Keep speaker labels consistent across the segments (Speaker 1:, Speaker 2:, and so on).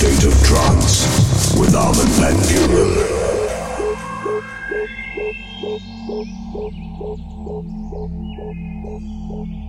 Speaker 1: state of trance with Armin van Buuren. Thank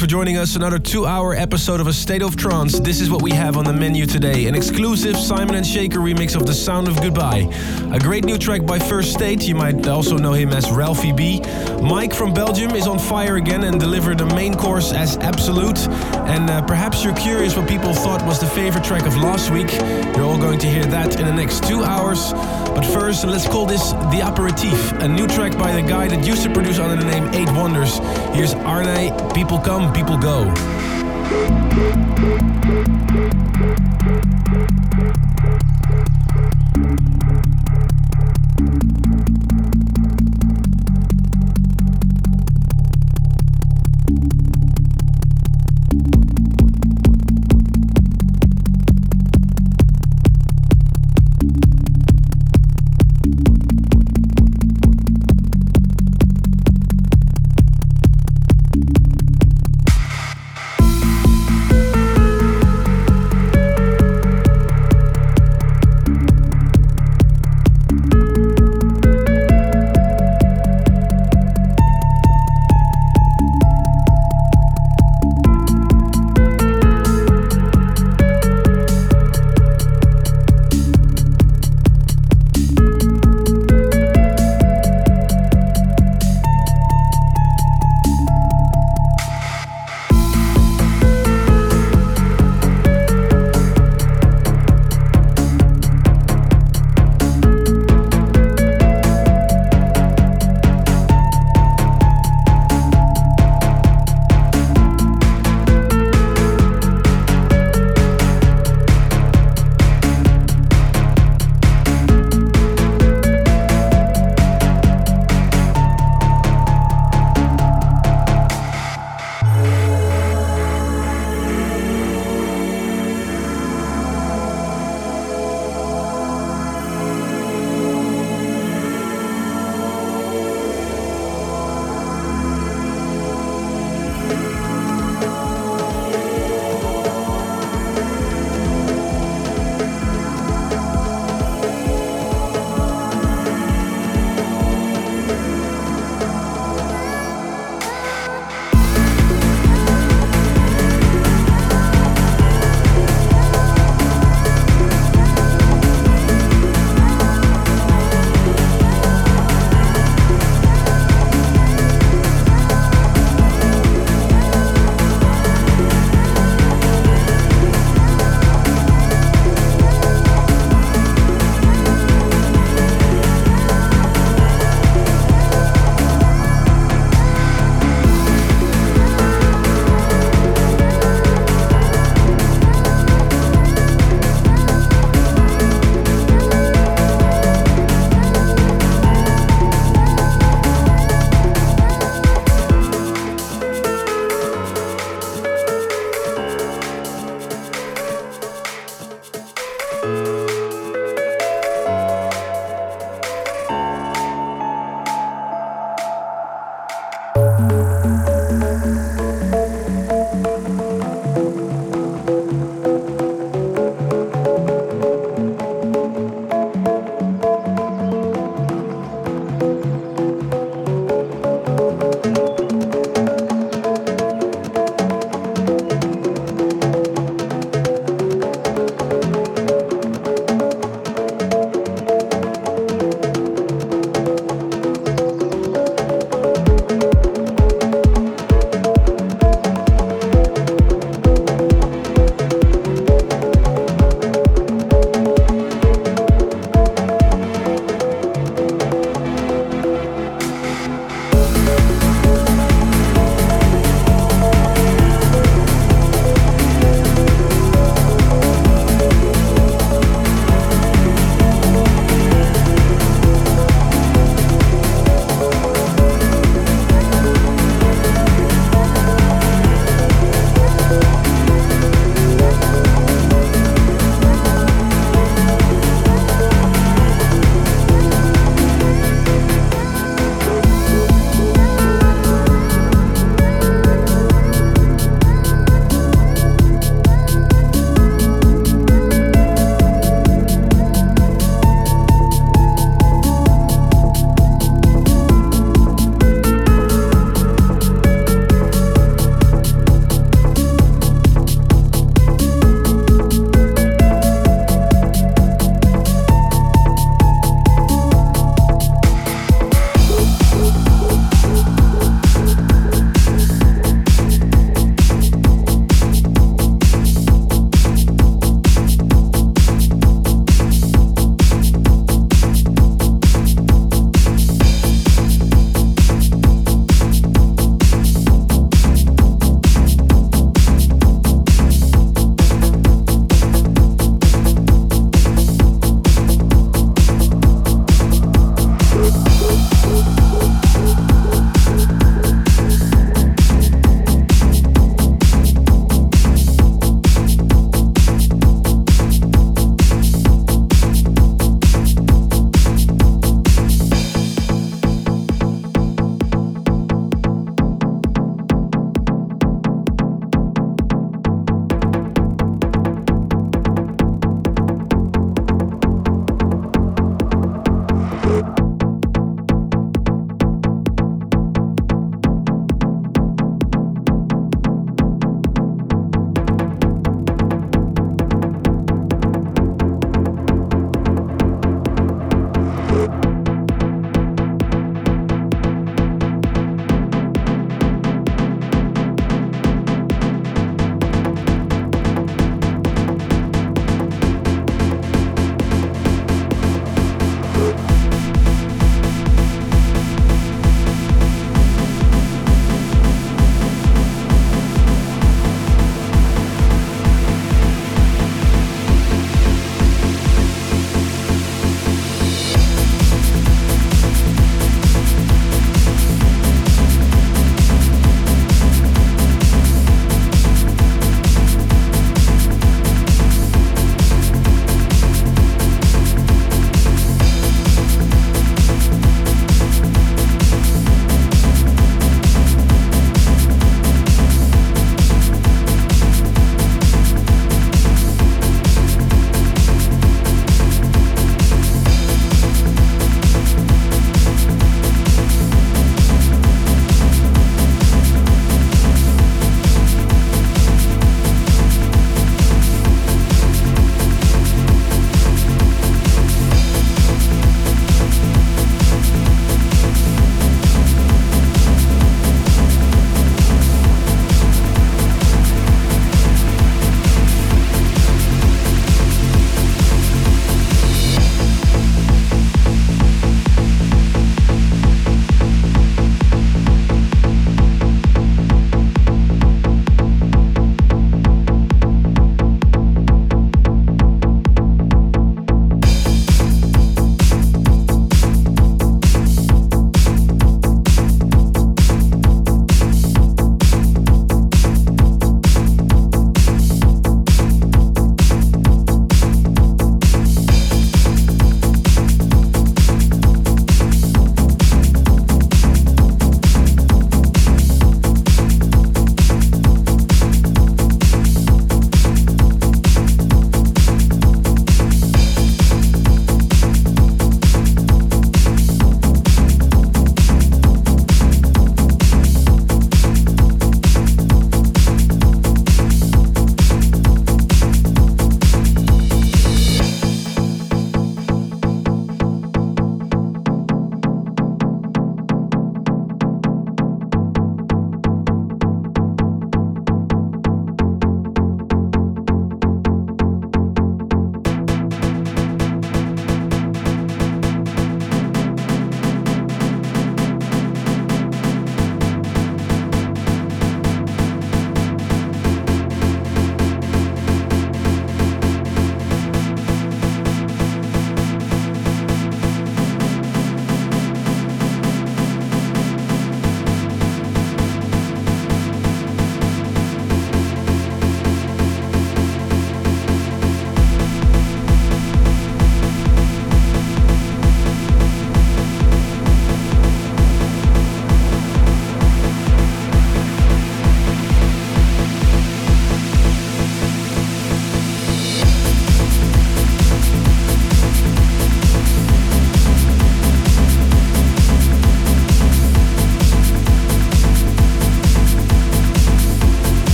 Speaker 1: joining us. Another two hour episode of A State of Trance. This is what we have on the menu today an exclusive Simon and Shaker remix of The Sound of Goodbye. A great new track by First State, you might also know him as Ralphie B. Mike from Belgium is on fire again and delivered the main course as Absolute. And uh, perhaps you're curious what people thought was the favorite track of last week. You're all going to hear that in the next two hours. But first, let's call this The Aperitif, a new track by the guy that used to produce under the name Eight Wonders. Here's Arnej, People Come, People Go.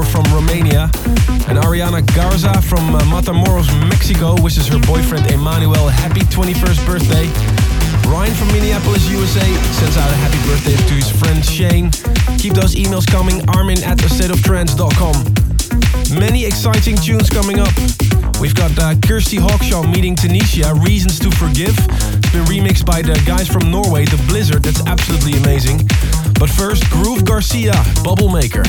Speaker 1: From Romania. And Ariana Garza from uh, Matamoros, Mexico wishes her boyfriend Emmanuel happy 21st birthday. Ryan from Minneapolis, USA sends out a happy birthday to his friend Shane. Keep those emails coming, armin at astateoftrance.com. Many exciting tunes coming up. We've got uh, Kirsty Hawkshaw meeting Tenishia, Reasons to Forgive. It's been remixed by the guys from Norway, The Blizzard. That's absolutely amazing. But first, Groove Garcia, Bubble Maker.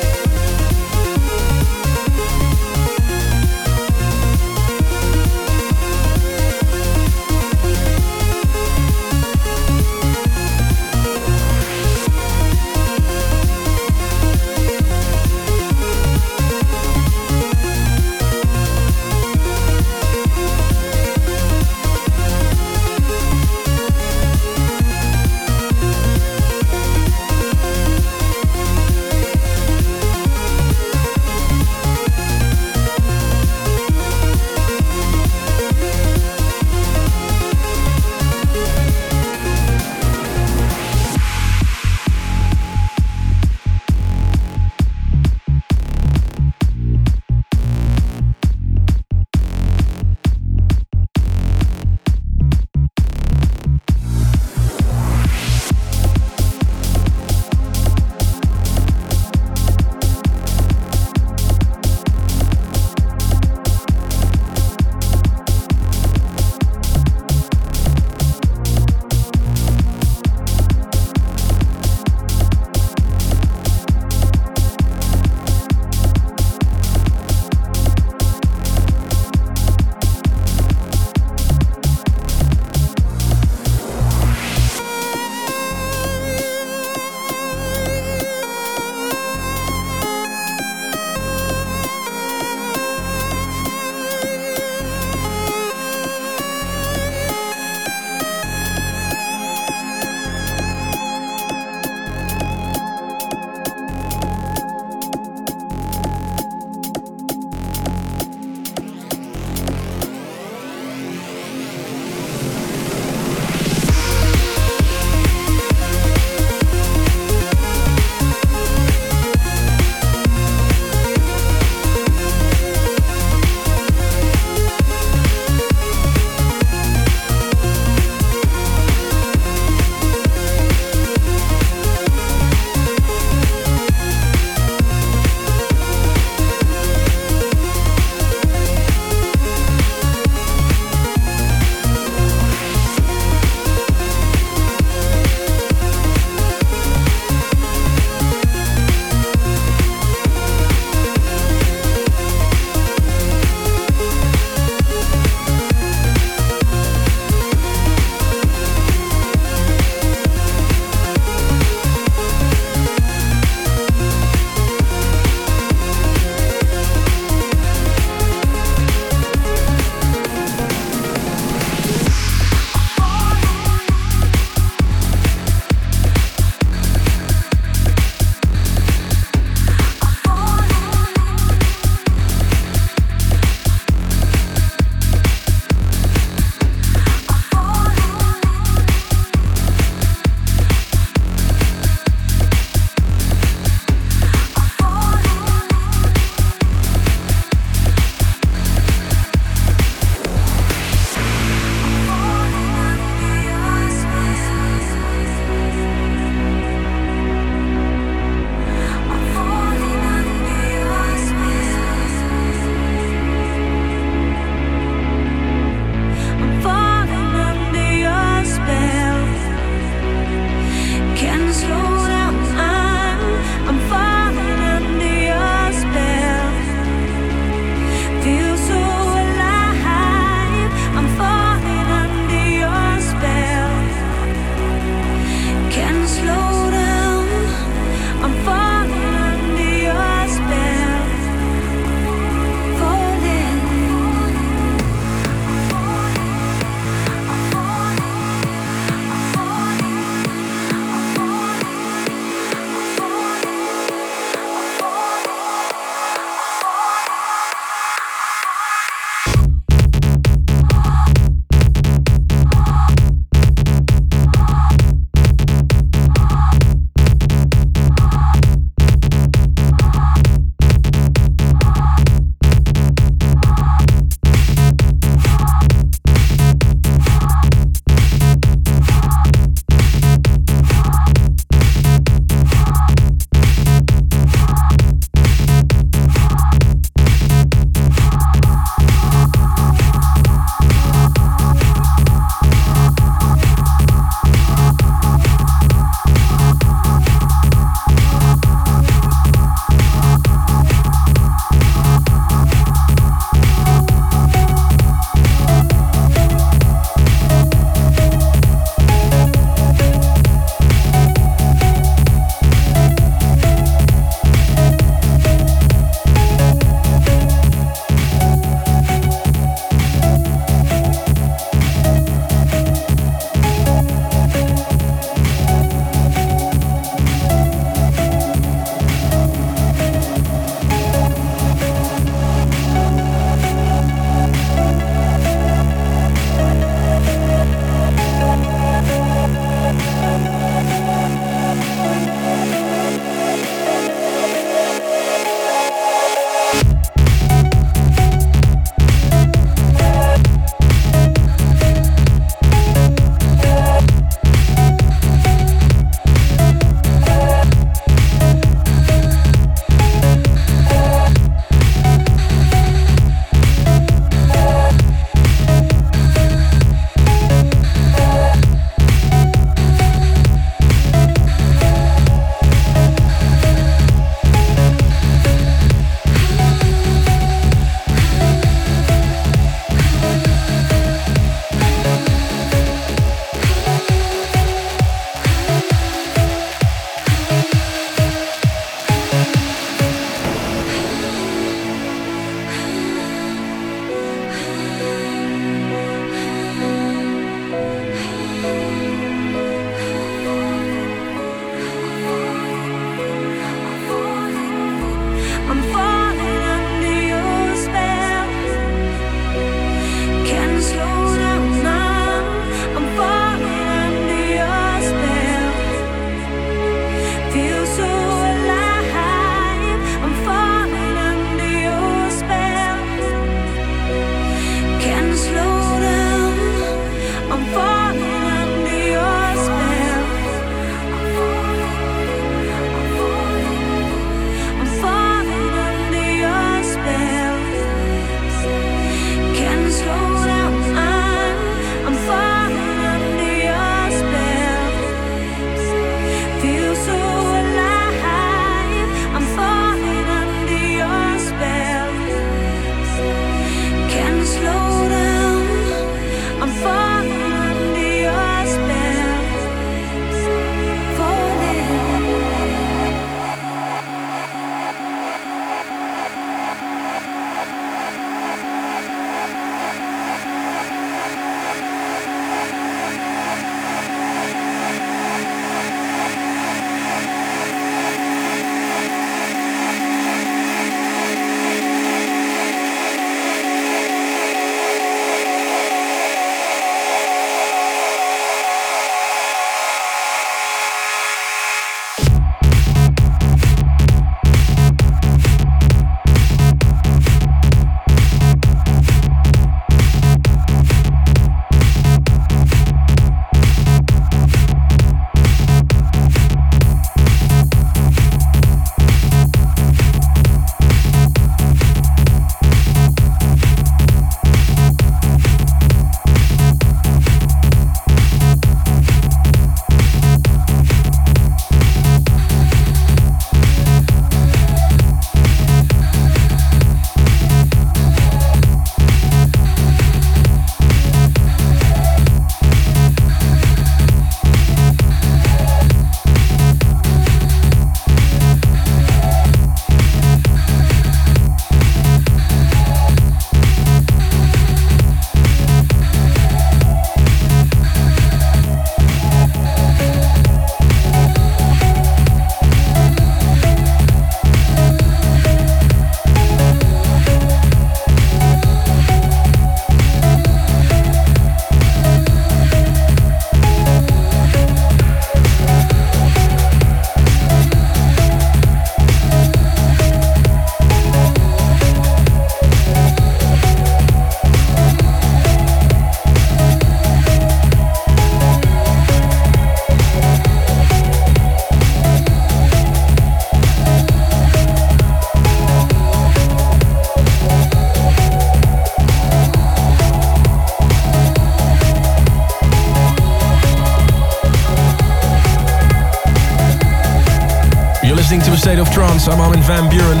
Speaker 1: Trance. I'm Armin van Buuren.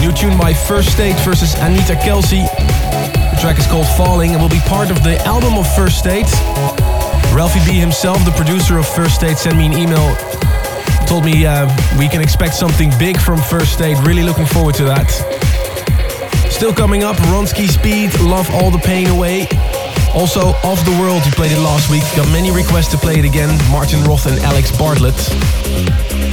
Speaker 1: New tune by First State versus Anita Kelsey. The track is called Falling and will be part of the album of First State. Ralphie B himself, the producer of First State, sent me an email. Told me uh, we can expect something big from First State. Really looking forward to that. Still coming up, Ronsky Speed, Love All the Pain Away. Also, Off the World, we played it last week. Got many requests to play it again. Martin Roth and Alex Bartlett.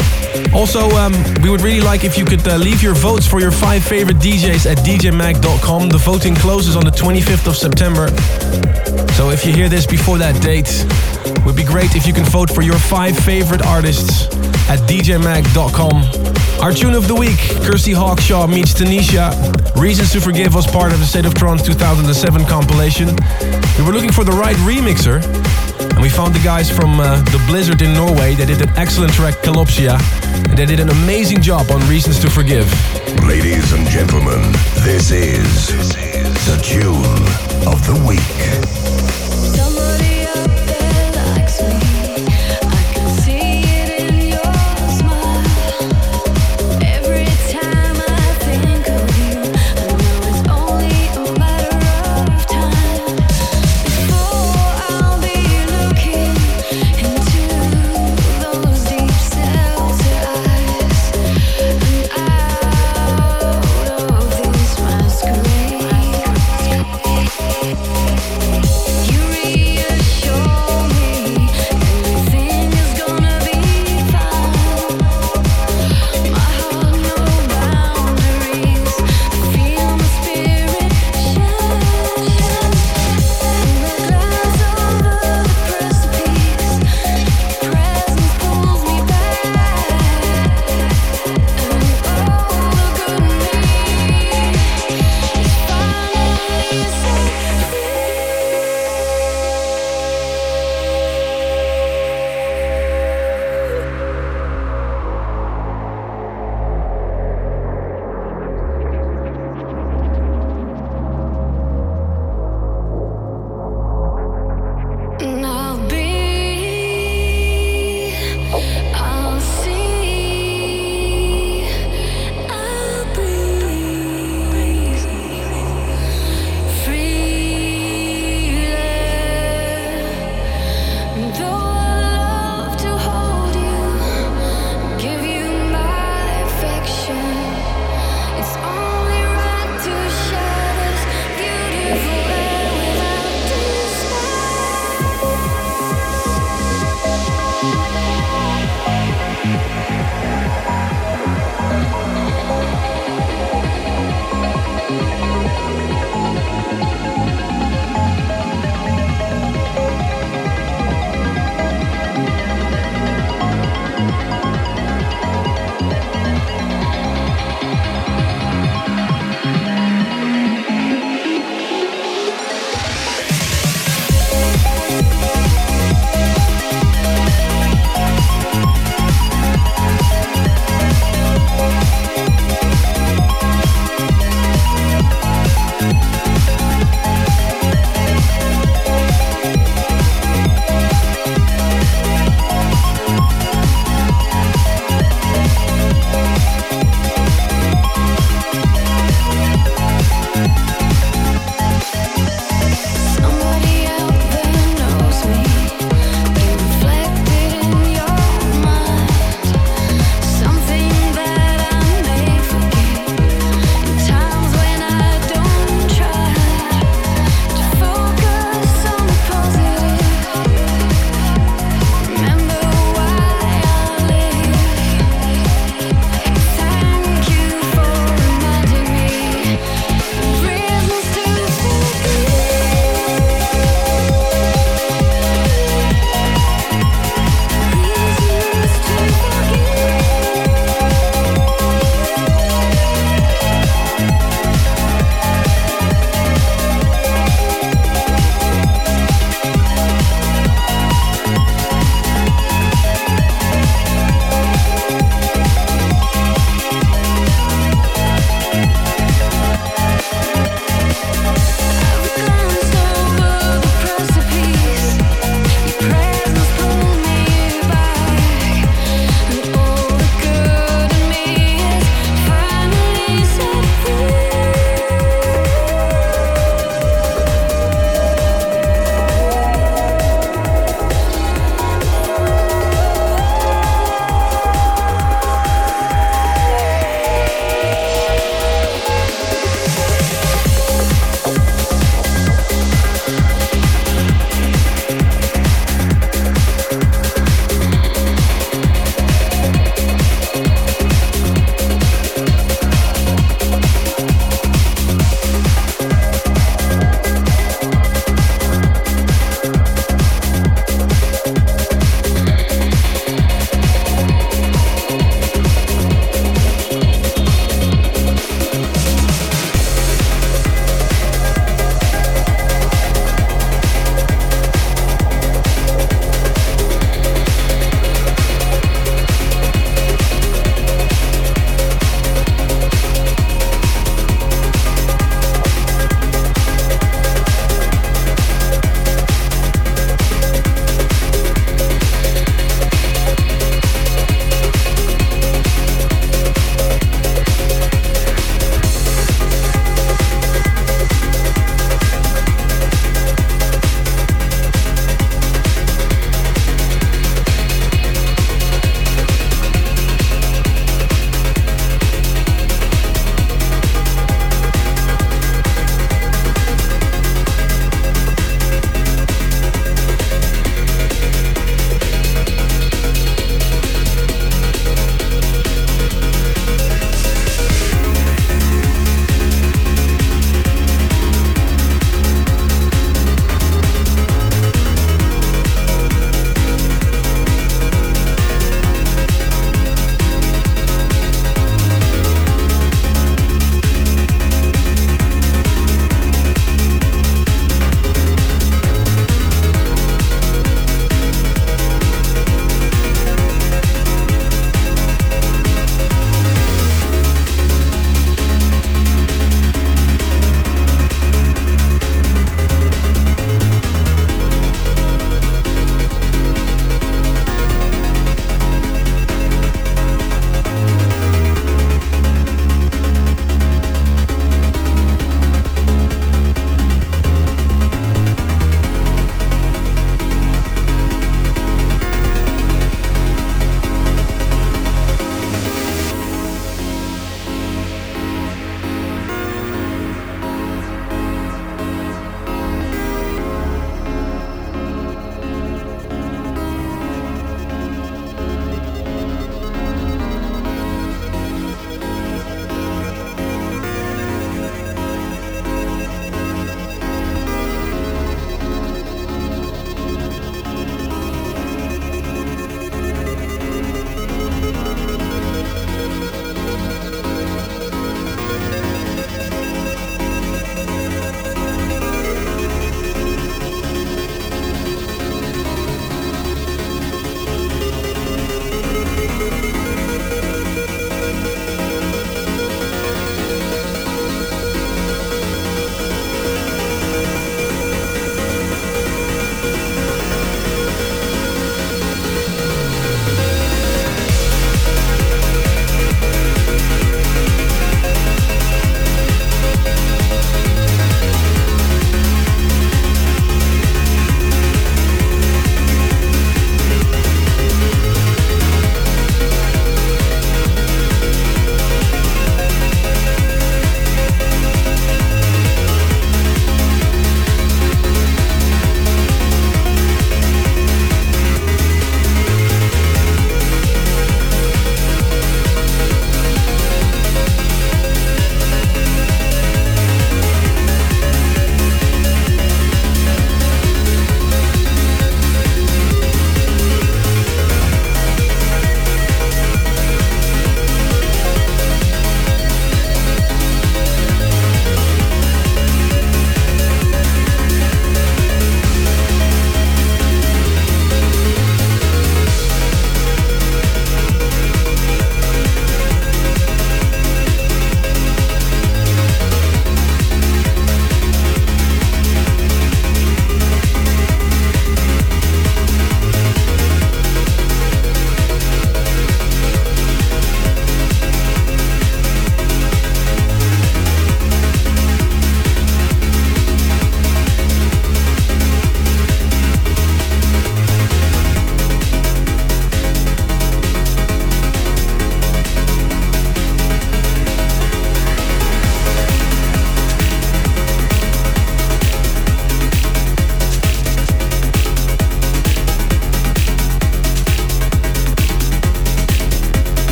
Speaker 1: Also, um, we would really like if you could uh, leave your votes for your five favorite DJs at djmag.com. The voting closes on the 25th of September. So if you hear this before that date, it would be great if you can vote for your five favorite artists at djmag.com. Our tune of the week, Kirsty Hawkshaw meets Tenishia. Reasons to Forgive was part of the State of Trance 2007 compilation. We were looking for the right remixer, and we found the guys from uh, the Blizzard in Norway. They did an excellent track, Kalopsia, and they did an amazing job on Reasons to Forgive.
Speaker 2: Ladies and gentlemen, this is the tune of the week.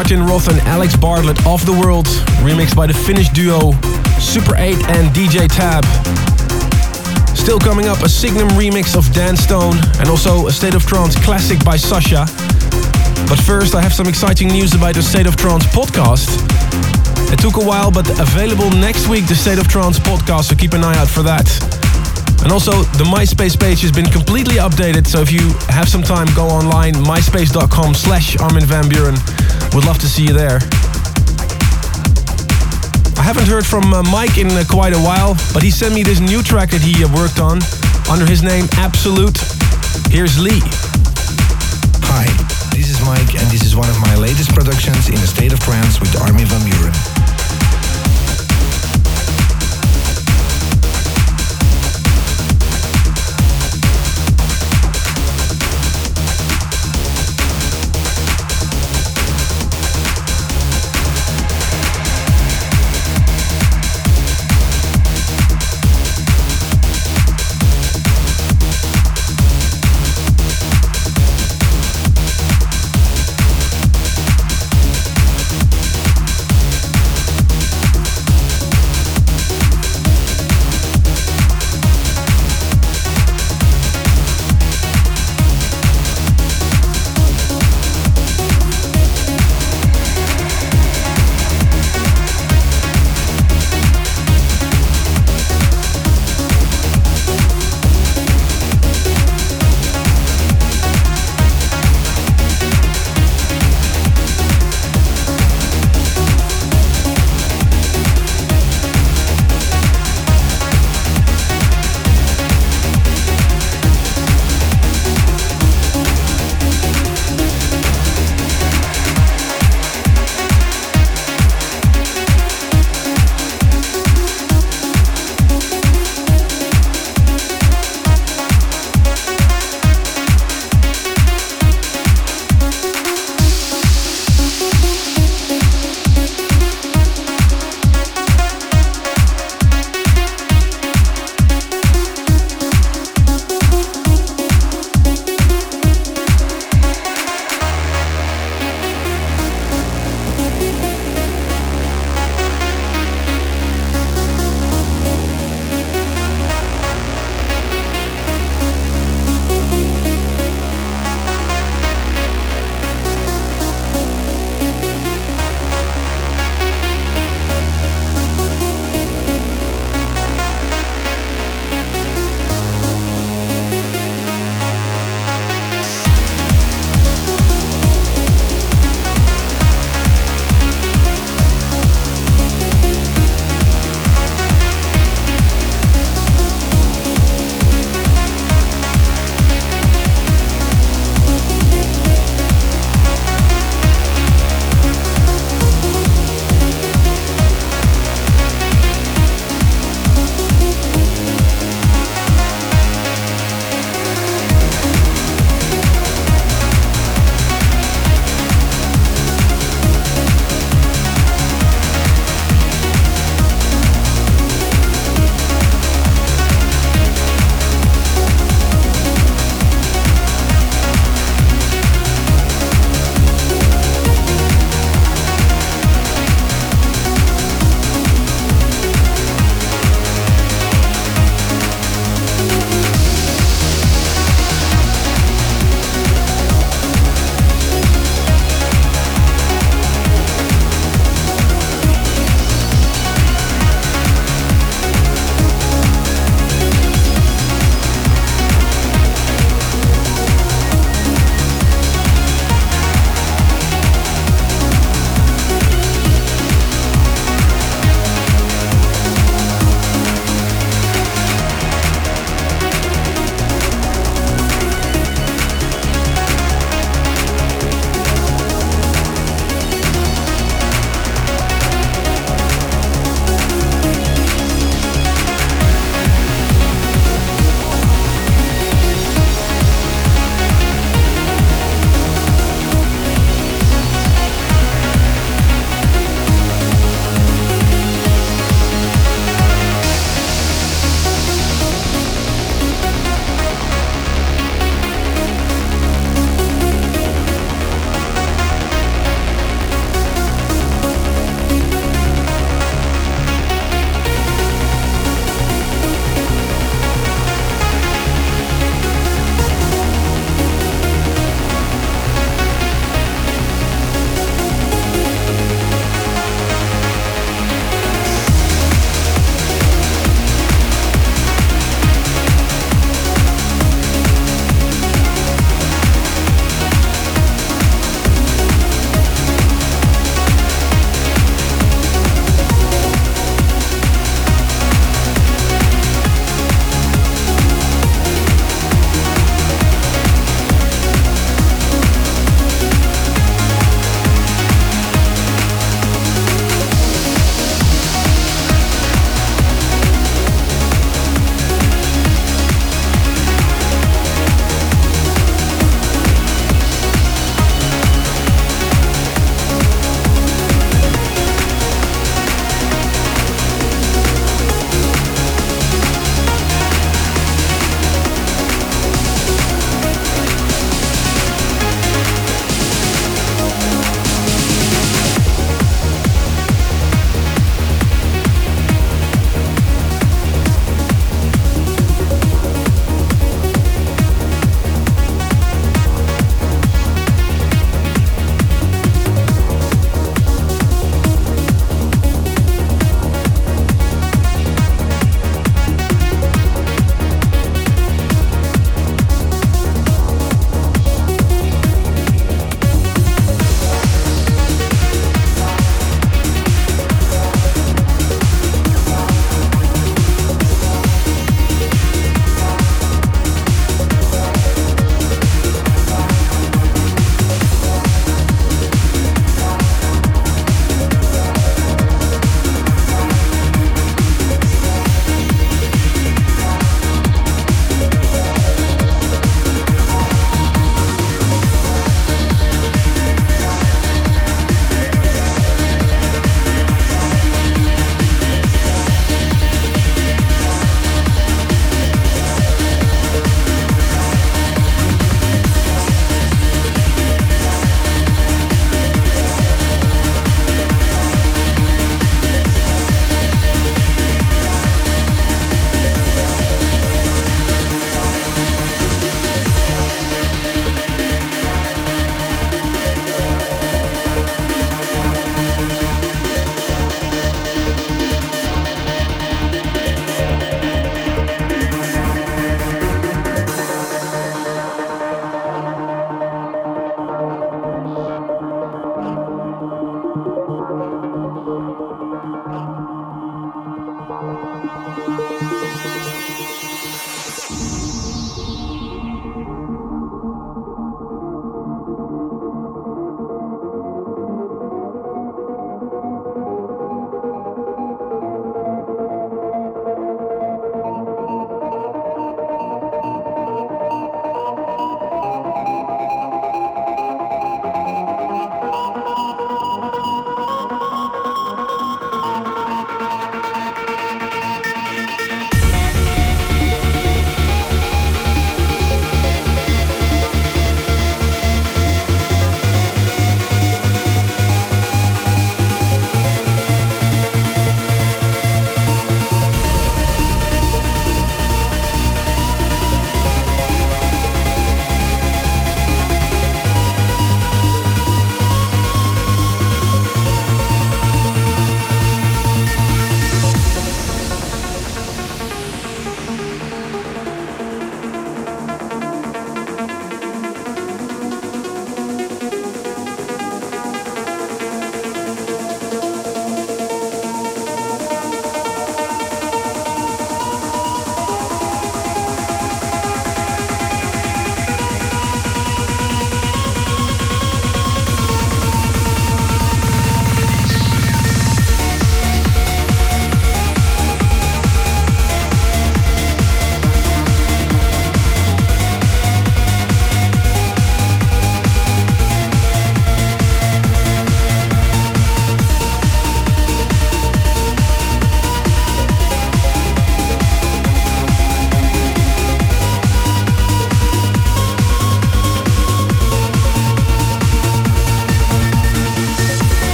Speaker 1: Martin Roth and Alex Bartlett Off the World, remixed by the Finnish duo Super 8 and DJ Tab. Still coming up, a Signum remix of Dan Stone and also a State of Trance classic by Sasha. But first, I have some exciting news about the State of Trance podcast. It took a while, but available next week, the State of Trance podcast, so keep an eye out for that. And also, the MySpace page has been completely updated, so if you have some time, go online, myspace.com slash Armin van Buuren. Would love to see you there. I haven't heard from uh, Mike in uh, quite a while, but he sent me this new track that he uh, worked on under his name Absolute. Here's Lee.
Speaker 3: Hi, this is Mike, and this is one of my latest productions in a state of trance with Armin van Buuren.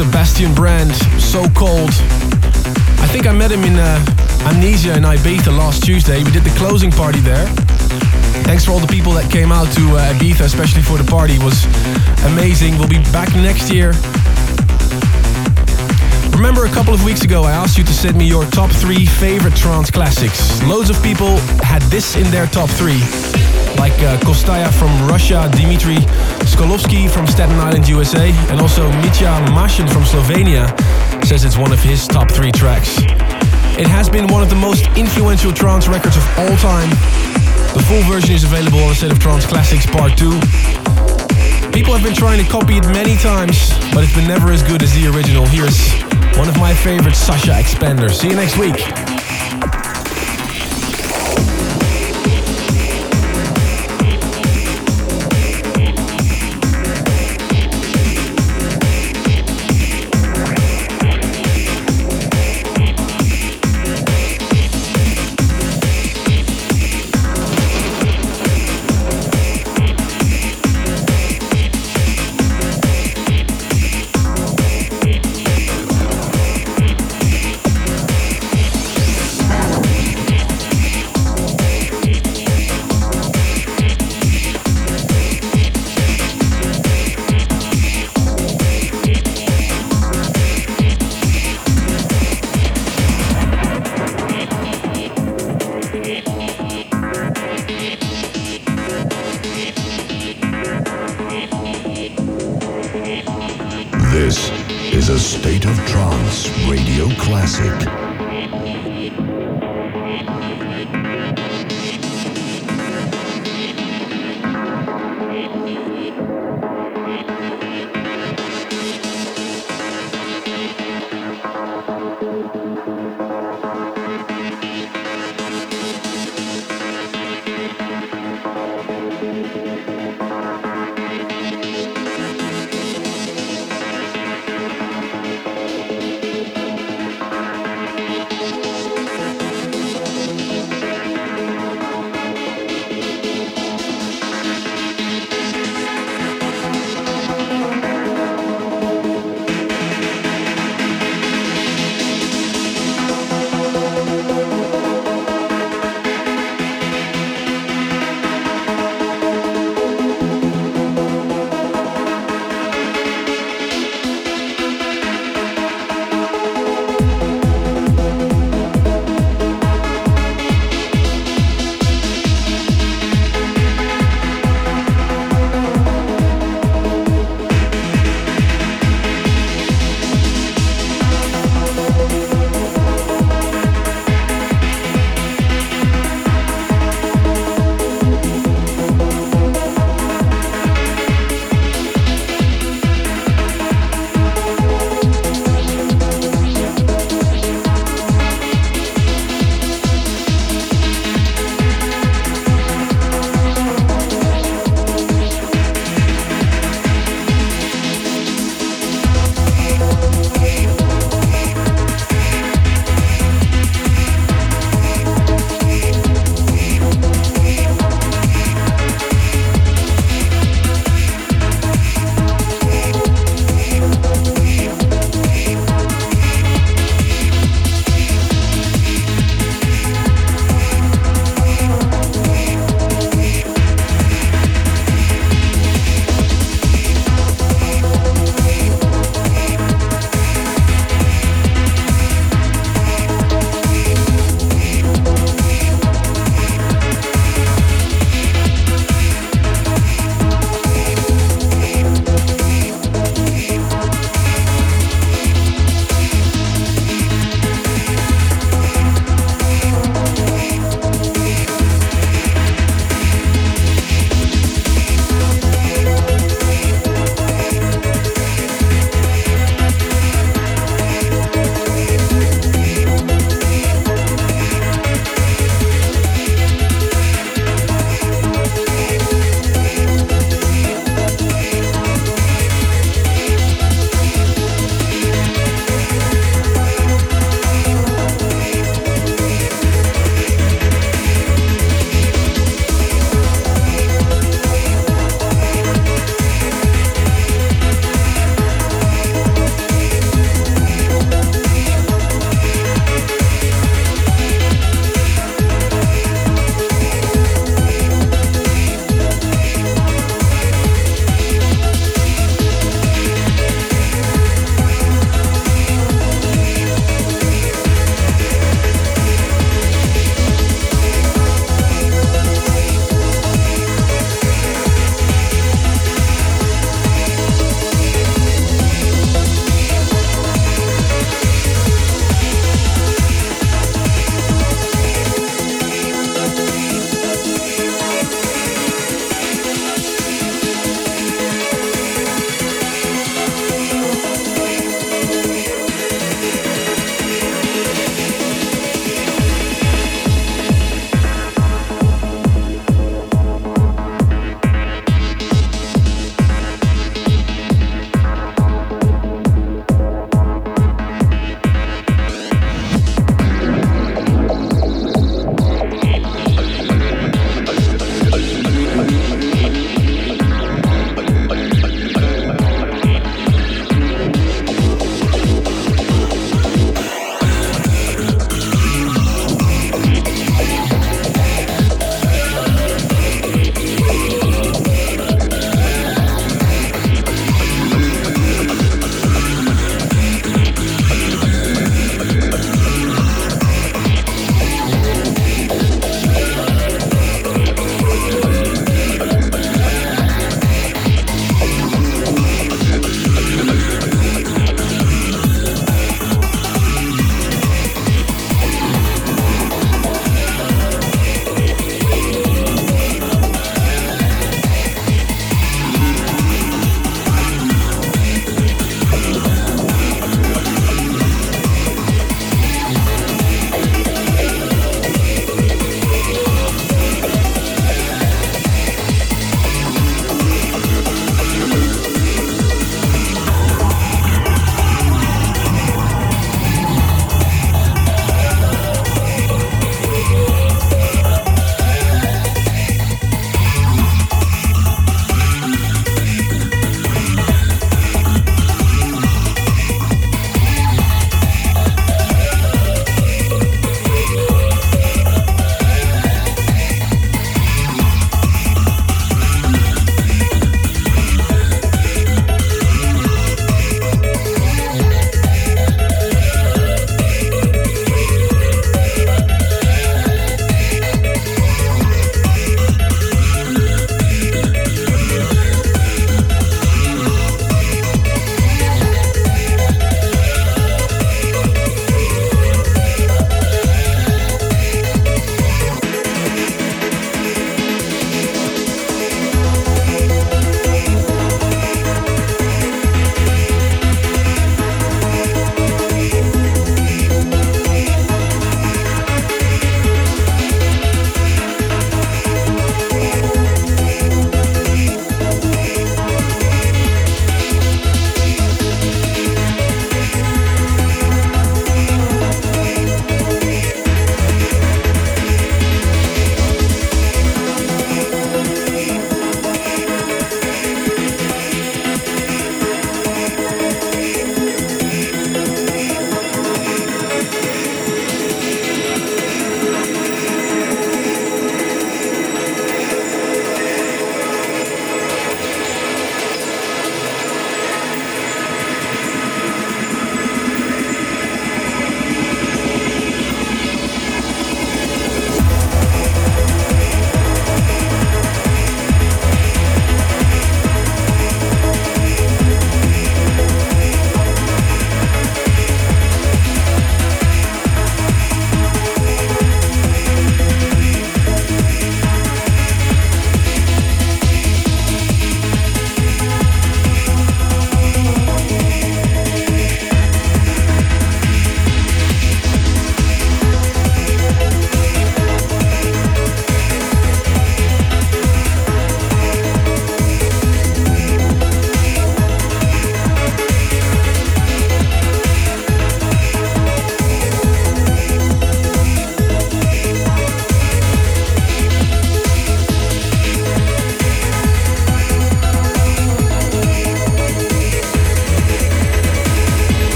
Speaker 1: Sebastian Brand, So Cold. I think I met him in uh, Amnesia in Ibiza last Tuesday. We did the closing party there. Thanks for all the people that came out to uh, Ibiza, especially for the party. It was amazing. We'll be back next year. Remember a couple of weeks ago I asked you to send me your top three favorite trance classics. Loads of people had this in their top three. Like uh, Kostaya from Russia, Dimitri Skolovsky from Staten Island, USA, and also Mitja Mashin from Slovenia says it's one of his top three tracks. It has been one of the most influential trance records of all time. The full version is available on a set of Trance Classics Part 2. People have been trying to copy it many times, but it's been never as good as the original. Here's one of my favorites, Sasha Xpander. See you
Speaker 4: next week.